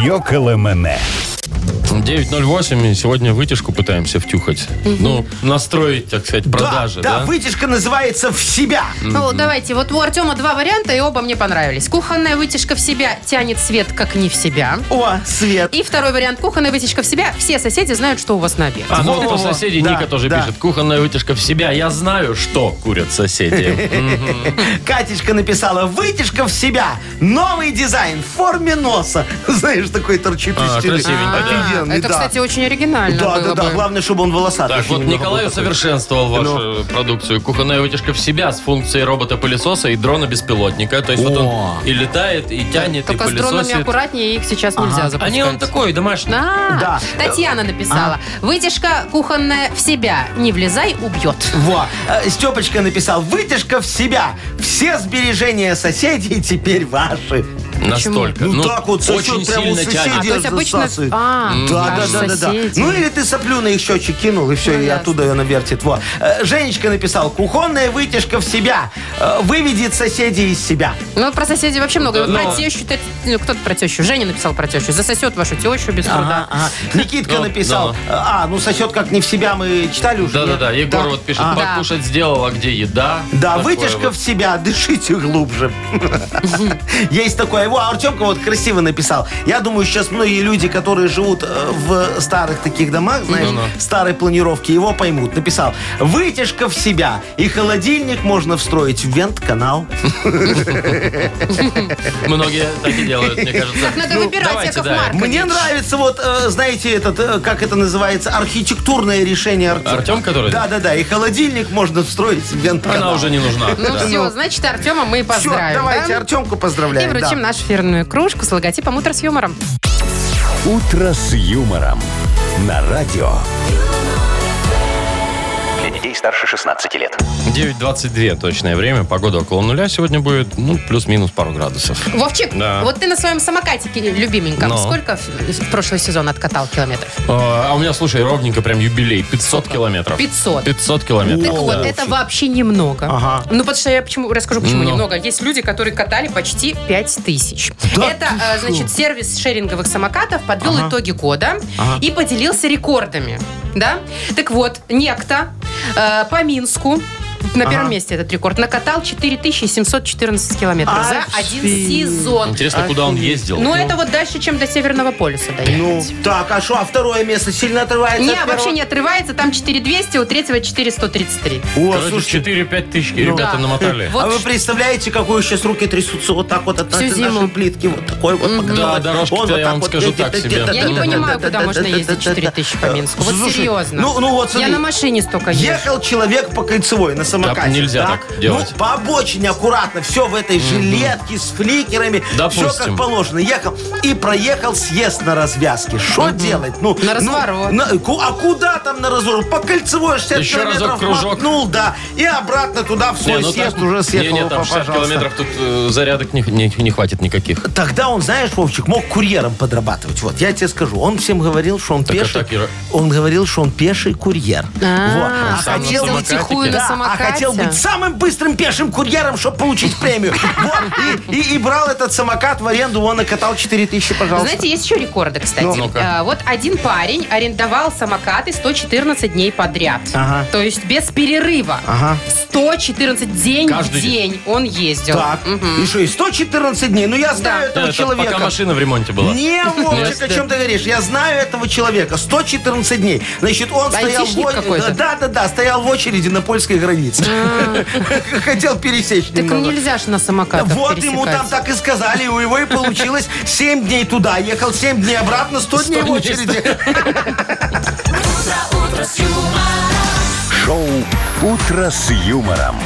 Йоколэмэне. 908, и сегодня вытяжку пытаемся втюхать. Ну, настроить, так сказать, продажи, да, да? да, вытяжка называется «в себя». Ну, давайте, вот у Артема два варианта, и оба мне понравились. Кухонная вытяжка в себя тянет свет как не в себя. О, Свет. И второй вариант, кухонная вытяжка в себя. Все соседи знают, что у вас на обед. А, ну вот по соседи Да, Ника тоже да. пишет. Кухонная вытяжка в себя. Я знаю, что курят соседи. Катечка написала «вытяжка в себя». Новый дизайн в форме носа. Знаешь, такой торчит А, из стены. красивенько, да. Офигенный, Это, да. кстати, очень оригинально Да, было да, да. бы. Главное, чтобы он волосатый. Так, еще вот немного Николай был такой. усовершенствовал вашу Ну. продукцию. Кухонная вытяжка в себя с функцией робота-пылесоса и дрона-беспилотника. То есть вот он и летает, и тянет, Только и с дронами пылесосит. аккуратнее, их сейчас нельзя запускать. А не он такой, домашний. А, Да. Татьяна написала. Вытяжка кухонная в себя. Не влезай, убьет. Во. Э, Степочка написал «вытяжка в себя». Все сбережения соседей теперь ваши. Настолько. Ну, так вот, сосет очень прям у сильно соседей. тянет. А, то есть обычно... засасывает. А, Да, да, аж да, да, да. соседи. Ну или ты соплю на их счетчик кинул, и все, Ну, и ясно. оттуда она вертит. Во. Э, Женечка написал, кухонная вытяжка в себя. Э, Выведет соседей из себя. Ну, про соседей вообще много. Вот Но- Про тещу, ну, кто-то про тещу. Женя написал про тещу. Засосет вашу тещу без труда. Ага, ага. Никитка Ну, написал, ну. а, ну сосет как не в себя, мы читали уже. Да-да-да? Егор Да. вот пишет, А. покушать сделала, где еда. Да, Такое вытяжка вот. в себя, дышите глубже. Есть такое. Во, Артемка вот красиво написал. Я думаю, сейчас многие люди, которые живут э, в старых таких домах, знаешь, Ну-ну. старой планировки, его поймут. Написал, вытяжка в себя, и холодильник можно встроить в вент-канал. Многие так и делают, мне кажется. Так надо выбирать, давайте, Яков да. Маркович. Мне нравится вот, э, знаете, этот, э, как это называется, архитектурное решение Артема. Артем, который? Да-да-да, и холодильник можно встроить в вент-канал. Она уже не нужна. Ну Да. все, значит, Артема мы Все, поздравим. давайте да? Артемку И поздравляем. вручим да. Нашу фирменную кружку с логотипом «Утро с юмором». «Утро с юмором» на радио. Для детей старше 16 лет. 9.22 точное время. Погода около нуля сегодня будет. Ну, плюс-минус пару градусов. Вовчик, Да. вот ты на своем самокатике любименьком Ну. сколько в, в прошлый сезон откатал километров? А а у меня, слушай, ровненько прям юбилей. 500 километров. 500. 500 километров. Так вот, да. это вообще немного. Ага. Ну, потому что я почему, расскажу, почему Ну. немного. Есть люди, которые катали почти 5 тысяч. это, э, значит, сервис шеринговых самокатов подвел итоги года и поделился рекордами. Да? Так вот, некто э, по Минску на первом месте этот рекорд. Накатал 4714 километров за один сезон. Интересно, куда он ездил? Ну, это вот дальше, чем до Северного полюса доехать. Ну, так, а что, а второе место сильно отрывается Не, от вообще не отрывается. Там 4200, у третьего 4133. О, Короче, слушайте, 4-5 тысяч ребята Да. намотали. Вот а вы представляете, какой сейчас руки трясутся вот так вот от Всю нашей зиму. нашей плитки, вот такой вот Да, погнать. дорожки-то Он я вот вам вот скажу так себе. Я не понимаю, куда можно ездить да-да-да. 4000 по Минску. Вот Слушай, серьезно. Ну, ну вот Я на машине столько езжу. Ехал человек по кольцевой на самокате. нельзя да? так делать. Ну, по обочине аккуратно, все в этой жилетке с фликерами, все Допустим. как положено. Ехал и проехал съезд на развязке. Что делать? Ну, На ну, разворот. на- ку- а куда там на разворот? По кольцевой 60 Еще километров разок кружок. мотнул, да, и обратно туда в Не, свой ну съезд там- уже съехал. Не, не, там 60 пожалуйста. километров, тут э, зарядок не, не- не хватит никаких. Тогда он, знаешь, Вовчик, мог курьером подрабатывать. Вот, я тебе скажу. Он всем говорил, что он Так, а пеший. так и Он говорил, что он пеший курьер. А, Вот. на хотел, на да, а. Хотел быть самым быстрым пешим курьером, чтобы получить премию. Вот, и, и- и брал этот самокат в аренду, он накатал 4 тысячи, пожалуйста. Знаете, есть еще рекорды, кстати. Ну. А, вот один парень арендовал самокаты 114 дней подряд. Ага. То есть без перерыва. Ага. 114 день Каждый в день он ездил. Так, Мгм. и что, и 114 дней? Ну, я знаю Да. этого Это человека. пока машина в ремонте была. Не, Вовчик, о чем ты говоришь? Я знаю этого человека. 114 дней. Значит, он стоял в. Да, да, да, стоял в очереди на польской границе. Хотел пересечь Так немного. нельзя же на самокатах Вот ему там так и сказали, у его и получилось 7 дней туда, ехал 7 дней обратно, 100 дней в очереди. Шоу «Утро с юмором».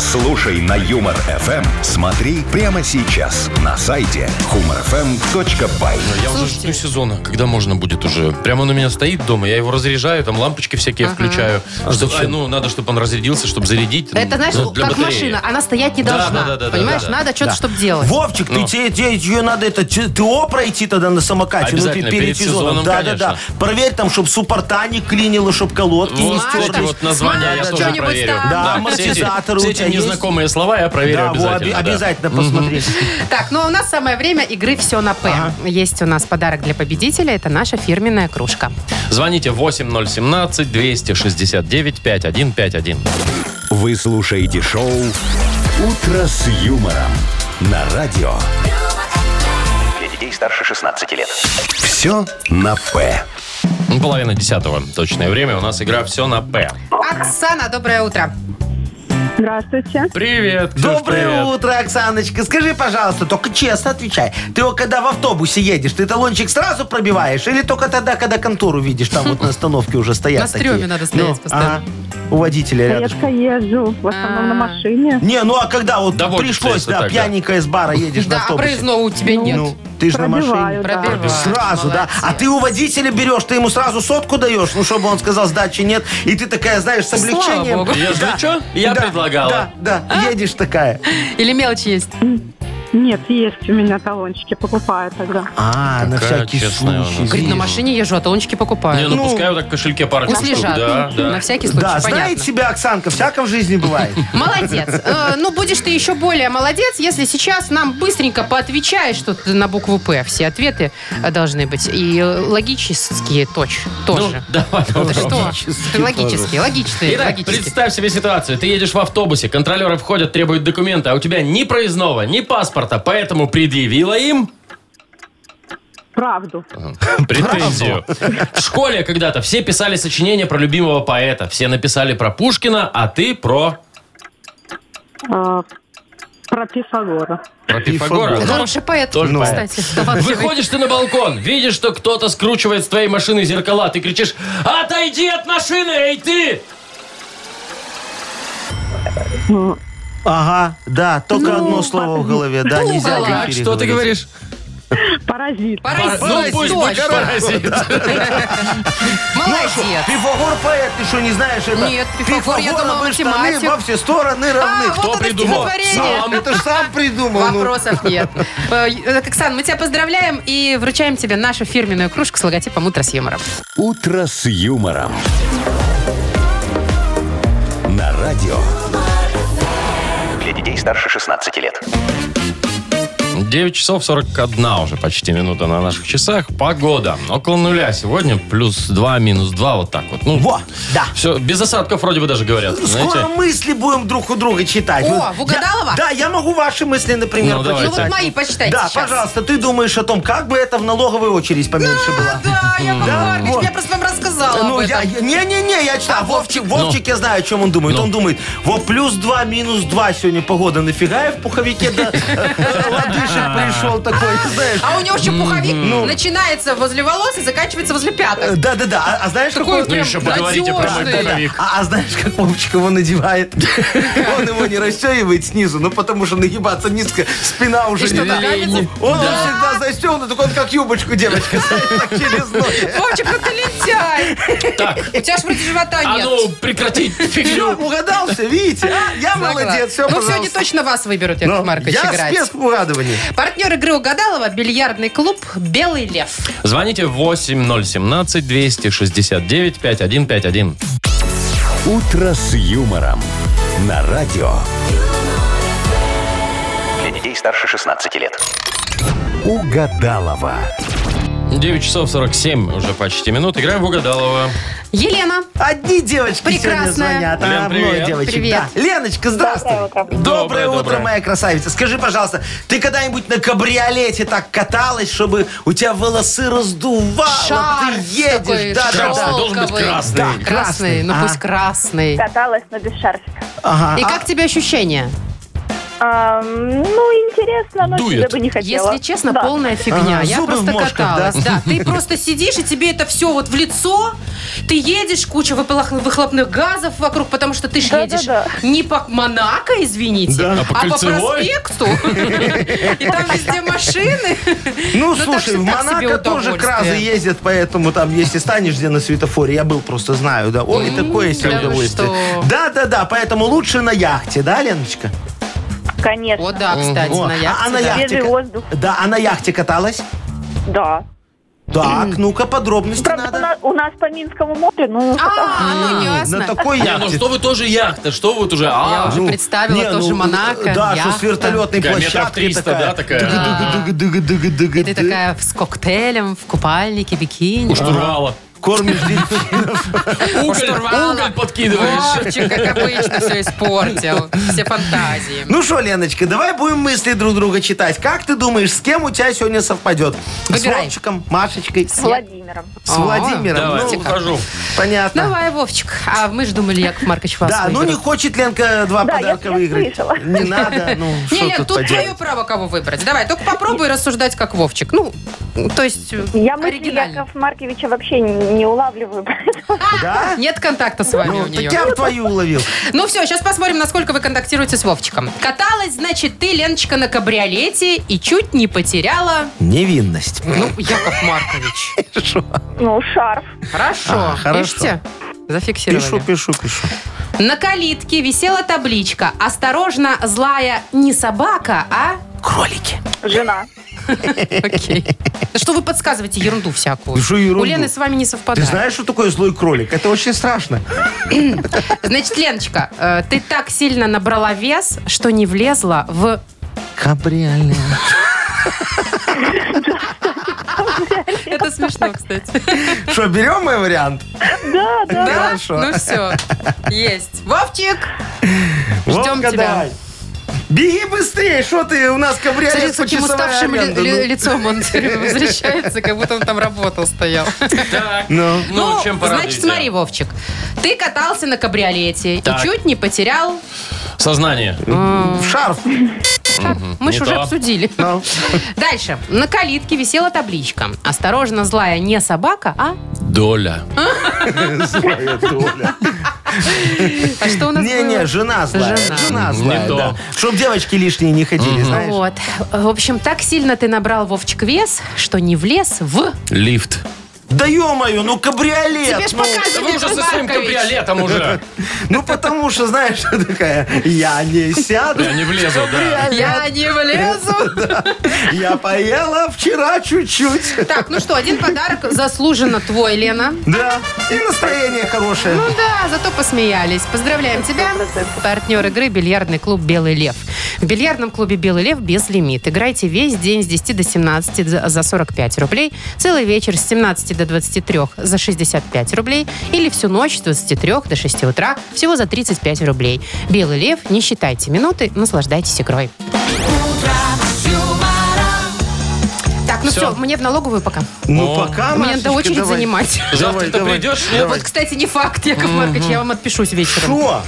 Слушай на Юмор ФМ. Смотри прямо сейчас на сайте humorfm.by. Ну, Я уже жду сезона, когда можно будет уже. Прямо он у меня стоит дома, я его разряжаю, там лампочки всякие включаю. Чтоб- а, ну, надо, чтобы он разрядился, чтобы зарядить. Это, знаешь, ну, для как батареи. машина. Она стоять не Да, должна. да, да, да, Понимаешь, да, да. надо что-то, чтобы делать. Вовчик, ты Ну. тебе, тебе ее надо это т- ТО пройти тогда на самокате. Ну, ты Обязательно, перед сезоном, Да, да, да. конечно. Проверь там, чтобы суппорта не клинило, чтобы колодки не Вот, Машка, кстати, вот название я Машка, тоже что-нибудь проверю. там. Да, все эти- амортизаторы у эти тебя? Незнакомые слова я проверю Да, во, обязательно. да. обязательно посмотри. Так, ну а у нас самое время игры «Все на П». Есть у нас подарок для победителя. Это наша фирменная кружка. Звоните 8017-269-5151. Вы слушаете шоу «Утро с юмором» на радио. Для детей старше 16 лет. Все на «П». Ну, Половина десятого точное время. У нас игра «Все на П». Оксана, доброе утро. Здравствуйте. Привет, Ксюш, Доброе привет. утро, Оксаночка. Скажи, пожалуйста, только честно отвечай. Ты вот когда в автобусе едешь, ты талончик сразу пробиваешь? Или только тогда, когда контору видишь, там вот на остановке уже стоят На стреме такие? надо стоять Ну, постоянно. ага. У водителя рядом. Редко езжу, в основном на машине. Не, ну а когда вот пришлось, если да, так, да. пьяненькая из бара едешь на Да, а автобусе. проездного у тебя нет. Ну, ты же на машине. Пробиваю, да. Пробиваешь. Сразу, да. А ты у водителя берешь, ты ему сразу сотку даешь, ну, чтобы он сказал, сдачи нет. И ты такая, знаешь, с Слава облегчением. богу. Если Да, что, я да, предлагала. Да, да, едешь такая. Или мелочь есть? Нет, есть у меня талончики, покупаю тогда. А, на Какая всякий честная случай. Говорит, на вижу. машине езжу, а талончики покупаю. Не, ну, Ну, пускай вот так в кошельке парочку Пусть штук. лежат. Да, да. На всякий случай, Да, знает себя Оксанка, всяком в жизни бывает. Молодец. Э, Ну, будешь ты еще более молодец, если сейчас нам быстренько поотвечаешь, что ты на букву П. Все ответы э, должны быть. И э, логические точ, Ну, тоже. давай Это попробуем. что? логические Логические, логичные, Итак, логические. представь себе ситуацию. Ты едешь в автобусе, контролеры входят, требуют документы, а у тебя ни проездного, ни паспорта, поэтому предъявила им Правду. претензию. В школе когда-то все писали сочинения про любимого поэта. Все написали про Пушкина, а ты про... А, про Пифагора. Про Пифагора. Ты Ну, Хороший поэт, тоже кстати. талантливый. Выходишь ты на балкон, видишь, что кто-то скручивает с твоей машины зеркала. Ты кричишь, отойди от машины, эй ты! Ага, да, только Ну, одно слово в голове, да, нельзя в эфире что ты говорить. говоришь? Паразит. Паразит, Ну пусть будет точно. паразит. Молодец. Пифагор поэт, ты что, не знаешь это? Нет, Пифагор, я думала, мы штаны математик. во все стороны равны. А, Кто вот это придумал? стихотворение. сам? Это ж сам придумал. ну. Вопросов нет. Э, э, Оксан, мы тебя поздравляем и вручаем тебе нашу фирменную кружку с логотипом «Утро с юмором». «Утро с юмором». На радио. Старше 16 лет. 9 часов 41 уже почти минута на наших часах. Погода. Около нуля сегодня. Плюс 2, минус 2. Вот так вот. Ну, Во, да. Все, без осадков вроде бы даже говорят. Скоро Знаете? мысли будем друг у друга читать. О, Вот в Угадалова? я- Да, я могу ваши мысли, например, Ну, давайте. Ну вот мои почитайте Да, сейчас. пожалуйста, ты думаешь о том, как бы это в налоговой очередь поменьше было? Да, я Да, вот. я просто вам рассказала Ну, об я, не-не-не, я читаю. А Вовчик, Вовчик, я знаю, о чем он думает. Ну. Он думает, вот плюс 2, минус 2 сегодня погода. Нафига я в пуховике да, э, пришел такой, знаешь. А у него еще пуховик начинается возле волос и заканчивается возле Э, пяток. Да-да-да, а, а знаешь, Такой какой... Ну, еще поговорите про мой надежный. пуховик. А, а знаешь, как Вовчик его надевает? Он его не расстегивает снизу, ну потому что нагибаться низко, спина уже И что, не та. Он его всегда застегнут, так он как юбочку девочка, знаешь, так через ноги. Вовчик, ну ты лентяй. Так, У тебя ж вроде живота а нет. ну прекратить Все, фигню. угадался, видите? а? Я Согласна. молодец, все, Ну, пожалуйста. сегодня точно вас выберут, Яков Ну, Маркович, Я играть. спец в угадывании. Партнер игры Угадалова – бильярдный клуб «Белый лев». Звоните 8017-269-5151. «Утро с юмором» на радио. Для детей старше 16 лет. Угадалова. 9 часов 47 уже почти минут. Играем в Угадалова. Елена. Одни девочки Прекрасная. сегодня звонят, Лен, а привет. много девочек. Привет. Да. Леночка, здравствуй. Доброе утро. Доброе, Доброе, утро, моя красавица. Скажи, пожалуйста, ты когда-нибудь на кабриолете так каталась, чтобы у тебя волосы раздувало, Шарф ты едешь? такой да, да, да. должен быть красный. Да, Красный. красный. Ну Ага. пусть красный. Каталась, но без шарфика. Ага. И А- как тебе ощущения? А, ну, интересно, но Дует. себе бы не хотела. Если честно, Да. полная фигня. Ага, Я зубы в просто мошках, каталась. да? Да, ты просто сидишь, и тебе это все вот в лицо. Ты едешь, куча выхлопных газов вокруг, потому что ты ж Да-да-да. едешь не по Монако, извините, Да. А по проспекту. И там везде машины. Ну, так слушай, в Монако тоже кразы ездят, поэтому там, если станешь где на светофоре, я был, просто знаю, да. Ой, такое себе удовольствие. Да-да-да, поэтому лучше на яхте, да, Леночка? Конечно. О, да, кстати, О, на яхте. а на да. яхте? Свежий воздух. Да, а на яхте каталась? Да. Так, ну-ка, подробности Правда, у надо. нас, у нас по Минскому морю, ну, А, ну На ясно. такой Не, ну яхте. что вы тоже яхта, что вы вот уже... Я А, уже Ну, представила не, тоже ну, Монако, Да, что яхта. с вертолетной Такая метров площадкой 300, такая. да, такая? Дыга-дыга-дыга-дыга-дыга-дыга. Ты такая с коктейлем, в купальнике, бикини. у штурвала. Кормишь дельфинов. Уголь, подкидываешь. Вовчик, как обычно, все испортил. Все фантазии. Ну что, Леночка, давай будем мысли друг друга читать. Как ты думаешь, с кем у тебя сегодня совпадет? С Выбирай. Вовчиком, Машечкой, с Владимиром. с О, Владимиром? Давай, Ну, ухожу. понятно. Давай, Вовчик. А мы же думали, Яков Маркович вас Да, ну не хочет Ленка два Да, подарка я- выиграть. Не надо, ну Не, что Лен, тут тут твое право, кого выбрать. Давай, только попробуй рассуждать как Вовчик. Ну, то есть Я мысли. Якова Марковича вообще не не улавливаю. Да? Нет контакта с вами Ну, у так нее. я в твою уловил. Ну все, сейчас посмотрим, насколько вы контактируете с Вовчиком. Каталась, значит, ты, Леночка, на кабриолете и чуть не потеряла... Невинность. Ну, Яков Маркович. Ну, шарф. Хорошо. А, хорошо. Пишите? Зафиксировали. Пишу, пишу, пишу. На калитке висела табличка «Осторожно, злая не собака, а...» Кролики. Жена. Окей. Что вы подсказываете ерунду всякую? Да что ерунду? У Лены с вами не Ты совпадает. знаешь, что такое злой кролик? Это очень страшно. Значит, Леночка, э, ты так сильно набрала вес, что не влезла в... Кабриолет. Это смешно, кстати. Что, берем мой вариант? Да, да. Да? Хорошо. Ну все, есть. Вовчик! Ждем Вовка, тебя. давай. Беги быстрее, что ты, у нас Смотри, кабриолет с каким почасовая уставшим ли- аренда, ли- ну. лицом он возвращается, как будто он там работал, стоял. Так, Ну. ну, чем порадуете? значит, смотри, Вовчик, ты катался на кабриолете Так. и чуть не потерял... Сознание. В шарф. Мы не же уже то. обсудили. Ну. Дальше. На калитке висела табличка. Осторожно, злая не собака, а... Доля. Злая доля. А что у нас Не-не, было? жена злая. Жена. Жена Не злая, то. да. Чтоб девочки лишние не ходили, знаешь. Вот. В общем, так сильно ты набрал, Вовчик, вес, что не влез в... Лифт. Да ё-моё, ну кабриолет. Тебе ж ну. показывали, вы уже со своим Маркович. кабриолетом уже. Ну, потому что, знаешь, что такая, я не сяду. Я не влезу, да. Я не влезу. Я поела вчера чуть-чуть. Так, ну что, один подарок заслуженно твой, Лена. Да, и настроение хорошее. Ну да, зато посмеялись. Поздравляем тебя. Партнер игры «Бильярдный клуб «Белый лев». В бильярдном клубе «Белый лев» без лимит. Играйте весь день с 10 до 17 за- за 45 рублей, целый вечер с 17 до 23 за 65 рублей или всю ночь с 23 до 6 утра всего за 35 рублей. «Белый лев», не считайте минуты, наслаждайтесь игрой. Так, ну Всё. все, мне в налоговую пока. Ну, О. пока, Мне Машечка, надо очередь давай. занимать. Завтра ты давай, придешь? давай. Вот, кстати, не факт, Яков Маркович, я вам отпишусь вечером. Что?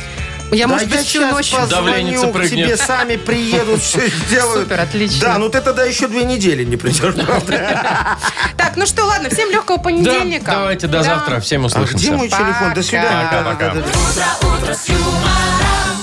Я, Да может быть, всю щас ночь... Позвоню к тебе, сами приедут, все сделают. Супер, отлично. Да, ну ты тогда еще две недели не придешь, правда? Так, ну что, ладно, всем легкого Да, понедельника. давайте до завтра. Всем А где услышимся. мой телефон? До свидания. Пока-пока. Да. утро с юмором.